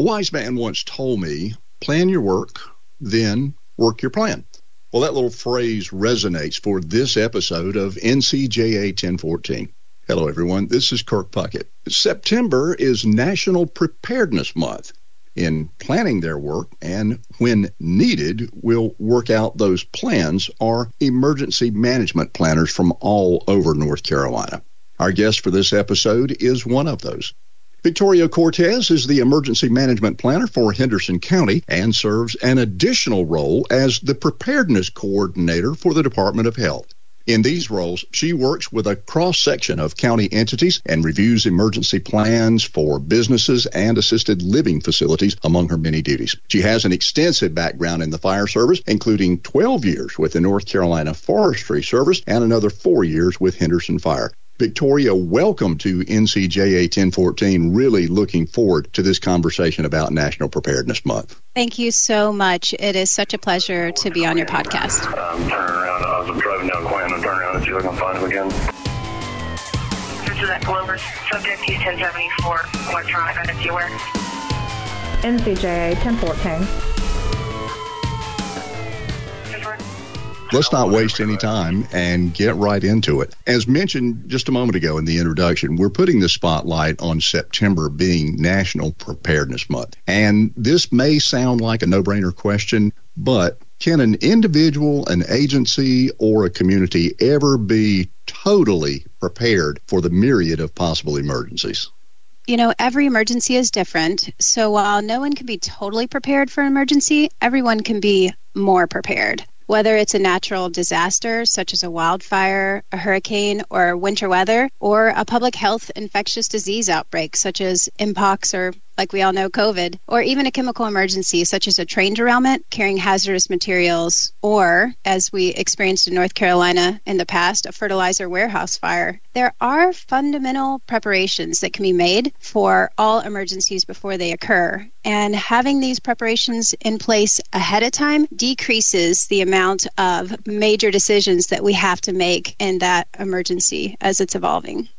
A wise man once told me, plan your work, then work your plan. Well, that little phrase resonates for this episode of NCJA 1014. Hello, everyone. This is Kirk Puckett. September is National Preparedness Month. In planning their work and when needed, we'll work out those plans are emergency management planners from all over North Carolina. Our guest for this episode is one of those. Victoria Cortes is the emergency management planner for Henderson County and serves an additional role as the preparedness coordinator for the Department of Health. In these roles, she works with a cross section of county entities and reviews emergency plans for businesses and assisted living facilities among her many duties. She has an extensive background in the fire service, including 12 years with the North Carolina Forestry Service and another four years with Henderson Fire. Victoria, welcome to NCJA 1014. Really looking forward to this conversation about National Preparedness Month. Thank you so much. It is such a pleasure to be on your podcast. Um, uh, I'm turning around. I was driving down Quinn. I'm turning around and see if I can find him again. This is at Clover. Subject U-1074, electronic identity aware. NCJA 1014. Let's not waste any time and get right into it. As mentioned just a moment ago in the introduction, we're putting the spotlight on September being National Preparedness Month. And this may sound like a no brainer question, but can an individual, an agency, or a community ever be totally prepared for the myriad of possible emergencies? You know, every emergency is different. So while no one can be totally prepared for an emergency, everyone can be more prepared whether it's a natural disaster such as a wildfire, a hurricane, or winter weather, or a public health infectious disease outbreak such as mpox or like we all know, COVID, or even a chemical emergency such as a train derailment carrying hazardous materials, or, as we experienced in North Carolina in the past, a fertilizer warehouse fire. There are fundamental preparations that can be made for all emergencies before they occur. And having these preparations in place ahead of time decreases the amount of major decisions that we have to make in that emergency as it's evolving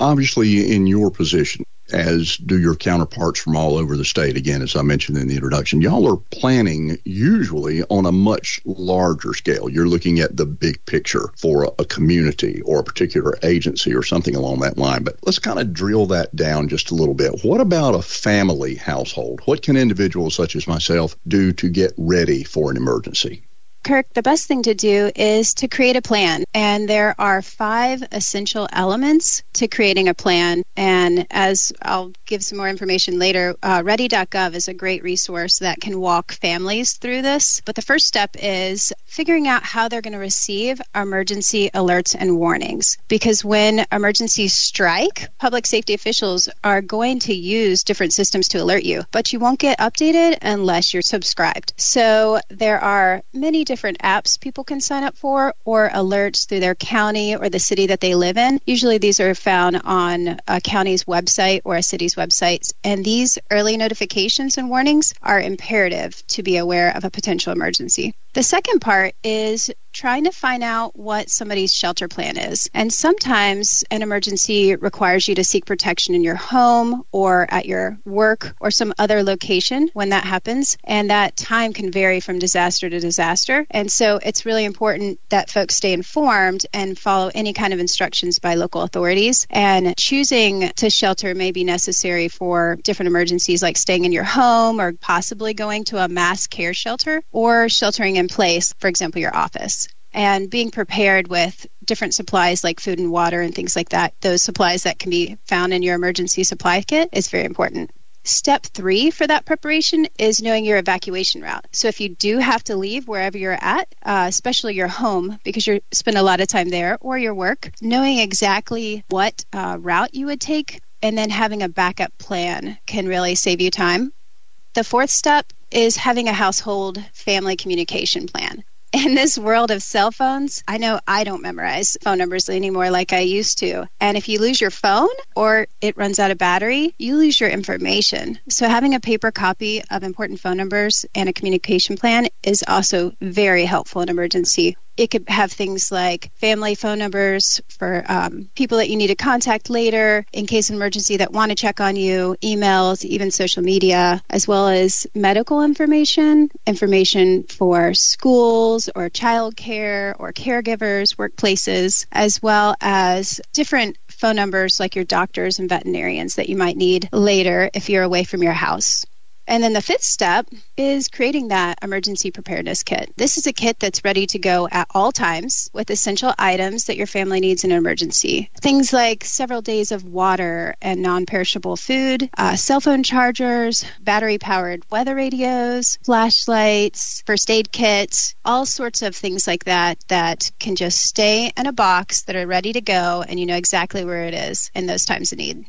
obviously in your position as do your counterparts from all over the state. Again, as I mentioned in the introduction, y'all are planning usually on a much larger scale. You're looking at the big picture for a community or a particular agency or something along that line. But let's kind of drill that down just a little bit. What about a family household? What can individuals such as myself do to get ready for an emergency? Kirk, the best thing to do is to create a plan. And there are five essential elements to creating a plan. And as I'll give some more information later, uh, ready.gov is a great resource that can walk families through this. But the first step is figuring out how they're going to receive emergency alerts and warnings. Because when emergencies strike, public safety officials are going to use different systems to alert you, but you won't get updated unless you're subscribed. So there are many different different apps people can sign up for or alerts through their county or the city that they live in. Usually these are found on a county's website or a city's websites. And these early notifications and warnings are imperative to be aware of a potential emergency. The second part is trying to find out what somebody's shelter plan is. And sometimes an emergency requires you to seek protection in your home or at your work or some other location when that happens. And that time can vary from disaster to disaster. And so it's really important that folks stay informed and follow any kind of instructions by local authorities. And choosing to shelter may be necessary for different emergencies like staying in your home or possibly going to a mass care shelter or sheltering in place, for example, your office and being prepared with different supplies like food and water and things like that, those supplies that can be found in your emergency supply kit, is very important. Step three for that preparation is knowing your evacuation route. So if you do have to leave wherever you're at, uh, especially your home, because you spend a lot of time there, or your work, knowing exactly what uh, route you would take and then having a backup plan can really save you time. The fourth step is having a household family communication plan in this world of cell phones, I know I don't memorize phone numbers anymore like I used to. And if you lose your phone or it runs out of battery, you lose your information. So having a paper copy of important phone numbers and a communication plan is also very helpful in emergency it could have things like family phone numbers for um, people that you need to contact later in case of emergency that want to check on you, emails, even social media, as well as medical information, information for schools or childcare or caregivers, workplaces, as well as different phone numbers like your doctors and veterinarians that you might need later if you're away from your house. And then the fifth step is creating that emergency preparedness kit. This is a kit that's ready to go at all times with essential items that your family needs in an emergency. Things like several days of water and non perishable food, uh, cell phone chargers, battery powered weather radios, flashlights, first aid kits, all sorts of things like that that can just stay in a box that are ready to go and you know exactly where it is in those times of need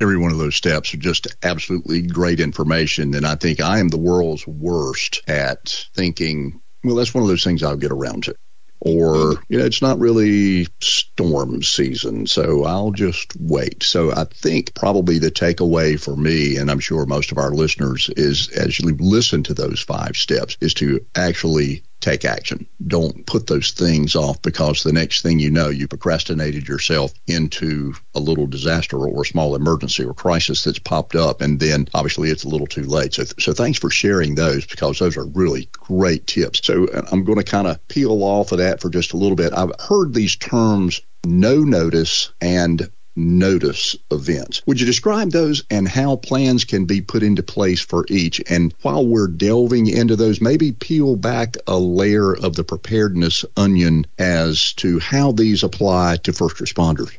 every one of those steps are just absolutely great information. And I think I am the world's worst at thinking, well, that's one of those things I'll get around to. Or, you know, it's not really storm season, so I'll just wait. So I think probably the takeaway for me, and I'm sure most of our listeners, is as you listen to those five steps, is to actually take action. Don't put those things off because the next thing you know, you procrastinated yourself into a little disaster or a small emergency or crisis that's popped up. And then obviously it's a little too late. So, so thanks for sharing those because those are really great tips. So uh, I'm going to kind of peel off of that for just a little bit. I've heard these terms no notice and notice events. Would you describe those and how plans can be put into place for each? And while we're delving into those, maybe peel back a layer of the preparedness onion as to how these apply to first responders.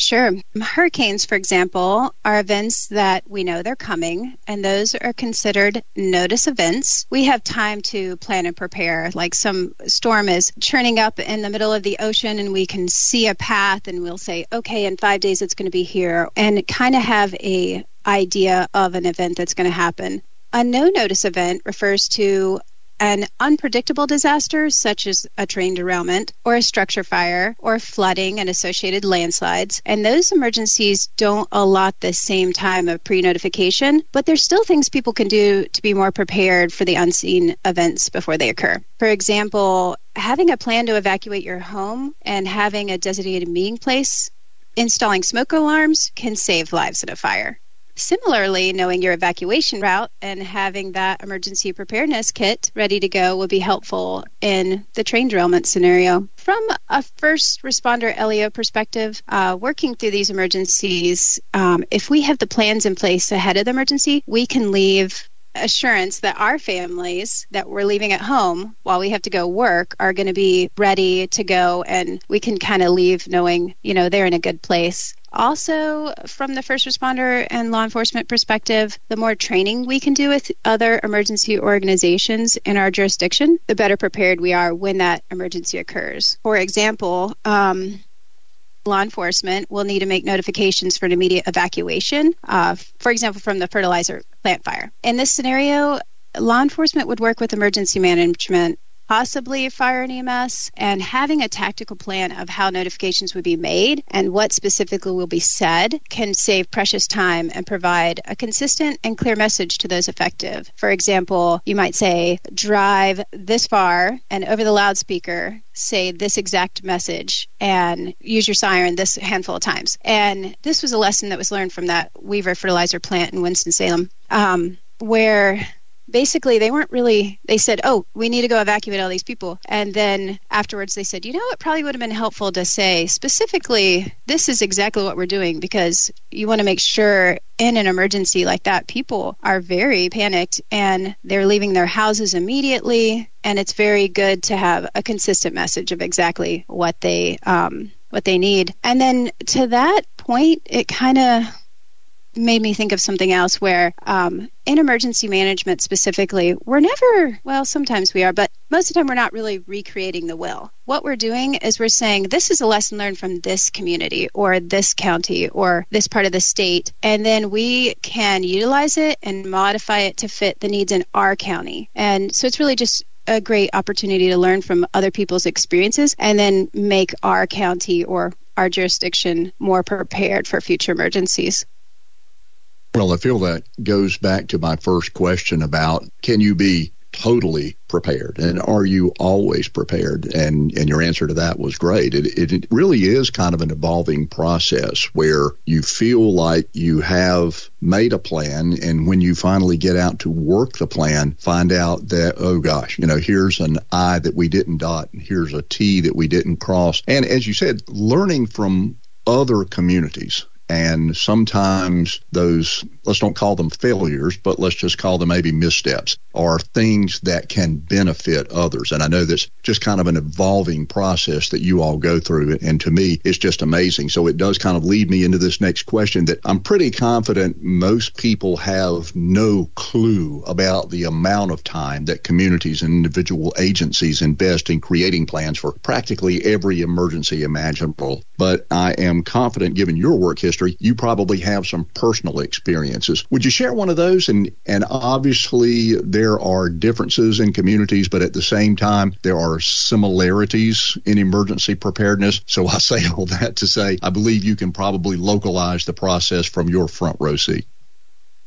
Sure. Hurricanes, for example, are events that we know they're coming, and those are considered notice events. We have time to plan and prepare. Like some storm is churning up in the middle of the ocean, and we can see a path, and we'll say, okay, in five days it's going to be here, and kind of have a idea of an event that's going to happen. A no notice event refers to an unpredictable disaster, such as a train derailment or a structure fire or flooding and associated landslides. And those emergencies don't allot the same time of pre notification, but there's still things people can do to be more prepared for the unseen events before they occur. For example, having a plan to evacuate your home and having a designated meeting place installing smoke alarms can save lives in a fire. Similarly, knowing your evacuation route and having that emergency preparedness kit ready to go will be helpful in the train derailment scenario. From a first responder LEO perspective, uh, working through these emergencies, um, if we have the plans in place ahead of the emergency, we can leave assurance that our families that we're leaving at home while we have to go work are going to be ready to go and we can kind of leave knowing you know they're in a good place also, from the first responder and law enforcement perspective, the more training we can do with other emergency organizations in our jurisdiction, the better prepared we are when that emergency occurs. For example, um, law enforcement will need to make notifications for an immediate evacuation, uh, for example, from the fertilizer plant fire. In this scenario, law enforcement would work with emergency management possibly fire and EMS, and having a tactical plan of how notifications would be made and what specifically will be said can save precious time and provide a consistent and clear message to those affected. For example, you might say, drive this far, and over the loudspeaker, say this exact message and use your siren this handful of times. And this was a lesson that was learned from that Weaver fertilizer plant in Winston-Salem, um, where basically they weren't really they said oh we need to go evacuate all these people. And then afterwards they said you know it probably would have been helpful to say specifically this is exactly what we're doing because you want to make sure in an emergency like that people are very panicked and they're leaving their houses immediately. And it's very good to have a consistent message of exactly what they um, what they need. And then to that point it kind of made me think of something else where um, in emergency management specifically we're never well sometimes we are but most of the time we're not really recreating the will what we're doing is we're saying this is a lesson learned from this community or this county or this part of the state and then we can utilize it and modify it to fit the needs in our county and so it's really just a great opportunity to learn from other people's experiences and then make our county or our jurisdiction more prepared for future emergencies. Well, I feel that goes back to my first question about can you be totally prepared? And are you always prepared? And and your answer to that was great. It, it, it really is kind of an evolving process where you feel like you have made a plan and when you finally get out to work the plan find out that oh gosh you know here's an i that we didn't dot and here's a t that we didn't cross. And as you said learning from other communities and sometimes those, let's don't call them failures, but let's just call them maybe missteps, are things that can benefit others. And I know that's just kind of an evolving process that you all go through. And to me, it's just amazing. So it does kind of lead me into this next question that I'm pretty confident most people have no clue about the amount of time that communities and individual agencies invest in creating plans for practically every emergency imaginable. But I am confident, given your work history, industry, you probably have some personal experiences. Would you share one of those? And and obviously there are differences in communities, but at the same time there are similarities in emergency preparedness. So I say all that to say I believe you can probably localize the process from your front row seat.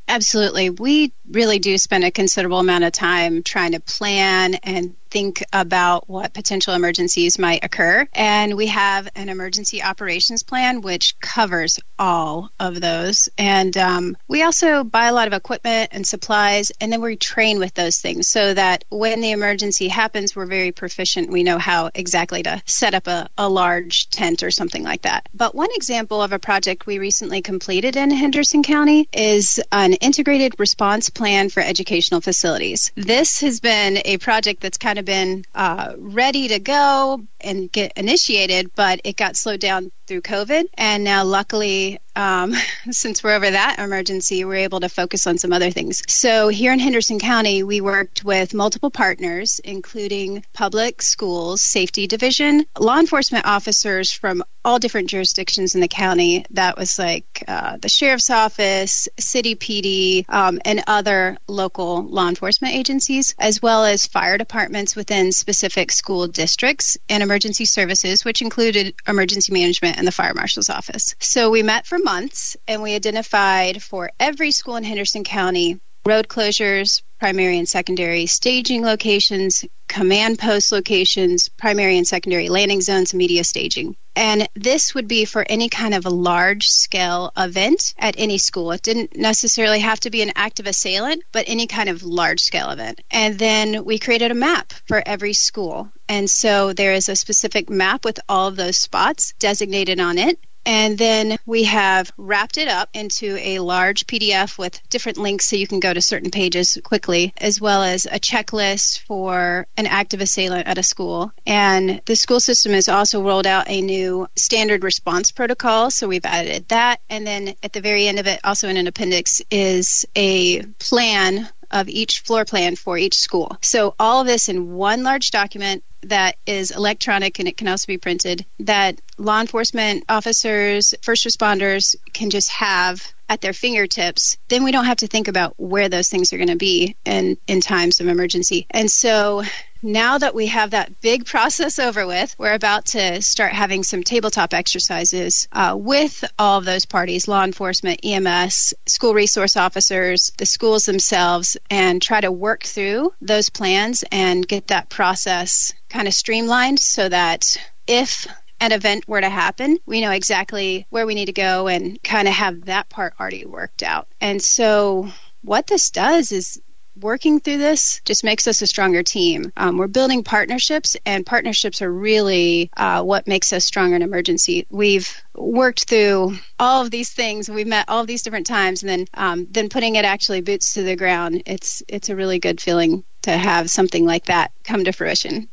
Absolutely. We really do spend a considerable amount of time trying to plan and think about what potential emergencies might occur. And we have an emergency operations plan, which covers all of those. And um, we also buy a lot of equipment and supplies, and then we train with those things so that when the emergency happens, we're very proficient. We know how exactly to set up a, a large tent or something like that. But one example of a project we recently completed in Henderson County is an integrated response plan for educational facilities. This has been a project that's kind of been uh, ready to go and get initiated, but it got slowed down through COVID. And now, luckily, um, since we're over that emergency, we're able to focus on some other things. So, here in Henderson County, we worked with multiple partners, including public schools, safety division, law enforcement officers from all different jurisdictions in the county. That was like uh, the sheriff's office, city PD, um, and other local law enforcement agencies, as well as fire departments within specific school districts and emergency services, which included emergency management and the fire marshal's office. So we met for months and we identified for every school in Henderson County road closures, primary and secondary staging locations, command post locations, primary and secondary landing zones, media staging. And this would be for any kind of a large scale event at any school. It didn't necessarily have to be an active assailant, but any kind of large scale event. And then we created a map for every school. And so there is a specific map with all of those spots designated on it. And then we have wrapped it up into a large PDF with different links so you can go to certain pages quickly, as well as a checklist for an active assailant at a school. And the school system has also rolled out a new standard response protocol, so we've added that. And then at the very end of it, also in an appendix, is a plan of each floor plan for each school. So all of this in one large document that is electronic and it can also be printed that law enforcement officers, first responders can just have at their fingertips, then we don't have to think about where those things are going to be in, in times of emergency. And so now that we have that big process over with, we're about to start having some tabletop exercises uh, with all of those parties law enforcement, EMS, school resource officers, the schools themselves, and try to work through those plans and get that process kind of streamlined so that if an event were to happen, we know exactly where we need to go and kind of have that part already worked out. And so, what this does is working through this just makes us a stronger team. Um, we're building partnerships, and partnerships are really uh, what makes us stronger in emergency. We've worked through all of these things. We've met all of these different times, and then um, then putting it actually boots to the ground. It's it's a really good feeling to have something like that come to fruition.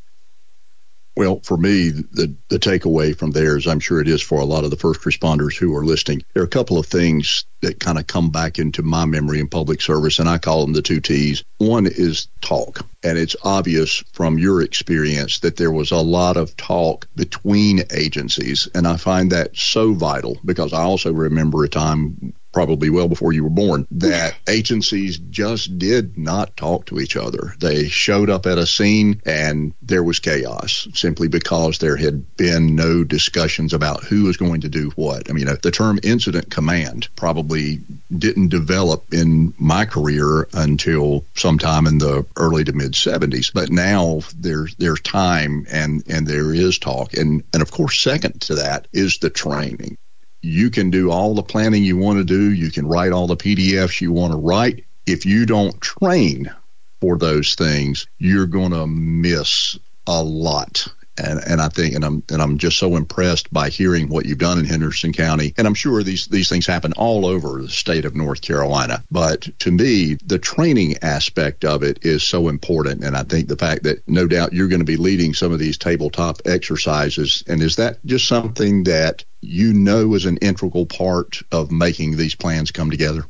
Well, for me, the, the takeaway from there is I'm sure it is for a lot of the first responders who are listening. There are a couple of things that kind of come back into my memory in public service, and I call them the two T's. One is talk. And it's obvious from your experience that there was a lot of talk between agencies. And I find that so vital because I also remember a time probably well before you were born, that agencies just did not talk to each other. They showed up at a scene and there was chaos simply because there had been no discussions about who was going to do what. I mean, uh, the term incident command probably didn't develop in my career until sometime in the early to mid 70s. But now there's there's time and and there is talk and and of course second to that is the training you can do all the planning you want to do. You can write all the PDFs you want to write. If you don't train for those things, you're going to miss a lot. And, and I think, and I'm, and I'm just so impressed by hearing what you've done in Henderson County. And I'm sure these, these things happen all over the state of North Carolina. But to me, the training aspect of it is so important. And I think the fact that no doubt you're going to be leading some of these tabletop exercises. And is that just something that you know is an integral part of making these plans come together?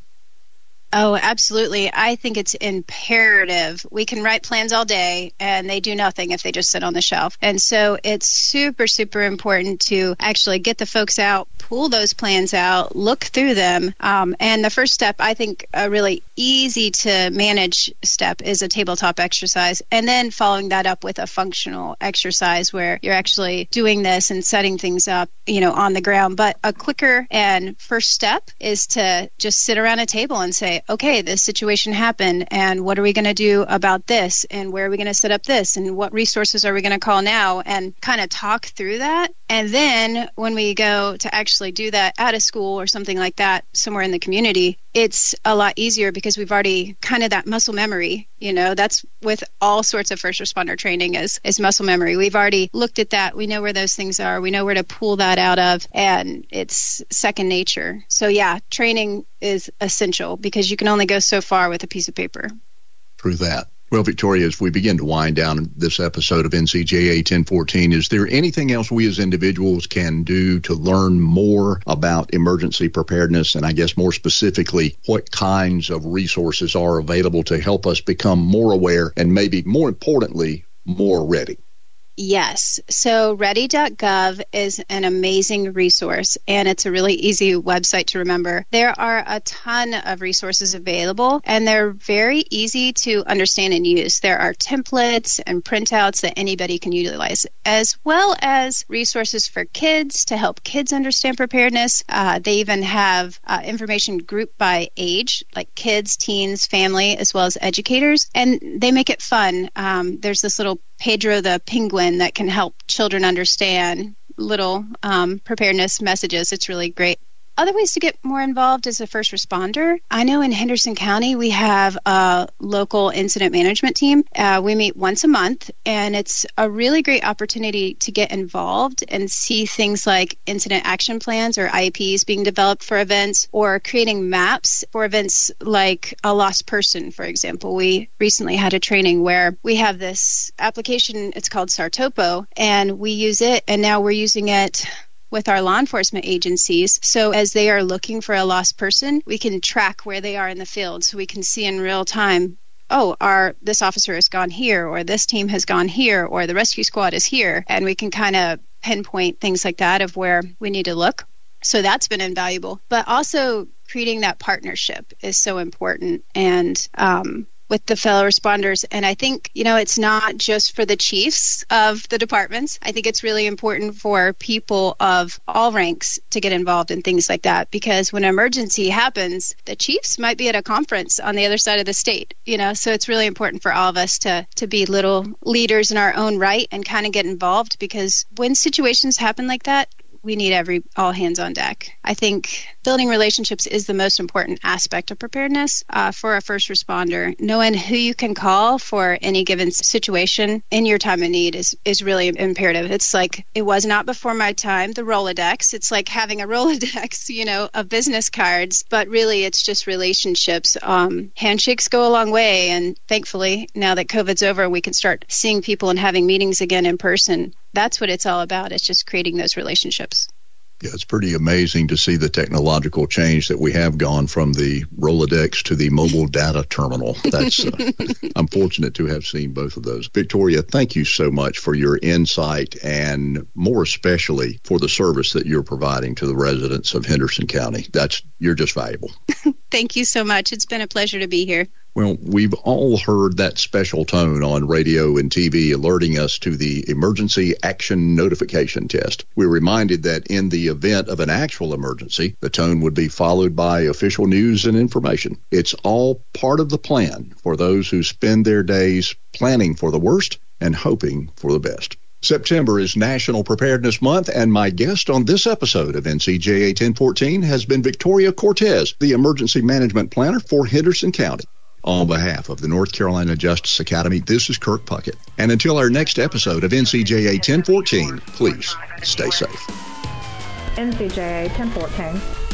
Oh, absolutely. I think it's imperative. We can write plans all day and they do nothing if they just sit on the shelf. And so it's super, super important to actually get the folks out, pull those plans out, look through them. Um, and the first step, I think, a really easy to manage step is a tabletop exercise. And then following that up with a functional exercise where you're actually doing this and setting things up, you know, on the ground. But a quicker and first step is to just sit around a table and say, okay, this situation happened, and what are we going to do about this, and where are we going to set up this, and what resources are we going to call now, and kind of talk through that. And then when we go to actually do that at a school or something like that, somewhere in the community, it's a lot easier because we've already kind of that muscle memory you know? That's with all sorts of first responder training is is muscle memory. We've already looked at that. We know where those things are. We know where to pull that out of and it's second nature. So yeah training is essential because you can only go so far with a piece of paper. Through that well, Victoria, as we begin to wind down this episode of NCJA 1014, is there anything else we as individuals can do to learn more about emergency preparedness? And I guess more specifically, what kinds of resources are available to help us become more aware and maybe more importantly, more ready? Yes. So ready.gov is an amazing resource and it's a really easy website to remember. There are a ton of resources available and they're very easy to understand and use. There are templates and printouts that anybody can utilize, as well as resources for kids to help kids understand preparedness. Uh, they even have uh, information grouped by age, like kids, teens, family, as well as educators, and they make it fun. Um, there's this little Pedro the penguin that can help children understand little um, preparedness messages. It's really great. Other ways to get more involved as a first responder. I know in Henderson County we have a local incident management team. Uh, we meet once a month, and it's a really great opportunity to get involved and see things like incident action plans or IAPs being developed for events or creating maps for events like a lost person, for example. We recently had a training where we have this application, it's called Sartopo, and we use it, and now we're using it with our law enforcement agencies. So as they are looking for a lost person, we can track where they are in the field so we can see in real time oh, our this officer has gone here, or this team has gone here, or the rescue squad is here, and we can kind of pinpoint things like that of where we need to look. So that's been invaluable. But also creating that partnership is so important, and um, with the fellow responders. And I think, you know, it's not just for the chiefs of the departments. I think it's really important for people of all ranks to get involved in things like that because when an emergency happens, the chiefs might be at a conference on the other side of the state, you know, so it's really important for all of us to, to be little leaders in our own right and kind of get involved because when situations happen like that, we need every all hands on deck. I think building relationships is the most important aspect of preparedness uh, for a first responder. Knowing who you can call for any given situation in your time of need is is really imperative. It's like it was not before my time the Rolodex. It's like having a Rolodex, you know, of business cards, but really it's just relationships. Um, handshakes go a long way, and thankfully now that COVID's over, we can start seeing people and having meetings again in person that's what it's all about. It's just creating those relationships. Yeah, it's pretty amazing to see the technological change that we have gone from the Rolodex to the mobile data terminal. That's uh, I'm fortunate to have seen both of those. Victoria, thank you so much for your insight and more especially for the service that you're providing to the residents of Henderson County. That's you're just valuable. thank you so much. It's been a pleasure to be here. Well, we've all heard that special tone on radio and TV alerting us to the emergency action notification test. We're reminded that in the event of an actual emergency, the tone would be followed by official news and information. It's all part of the plan for those who spend their days planning for the worst and hoping for the best. September is National Preparedness Month, and my guest on this episode of NCJA 1014 has been Victoria Cortes, the Emergency Management Planner for Henderson County. On behalf of the North Carolina Justice Academy, this is Kirk Puckett. And until our next episode of NCJA 1014, please stay safe. NCJA 1014.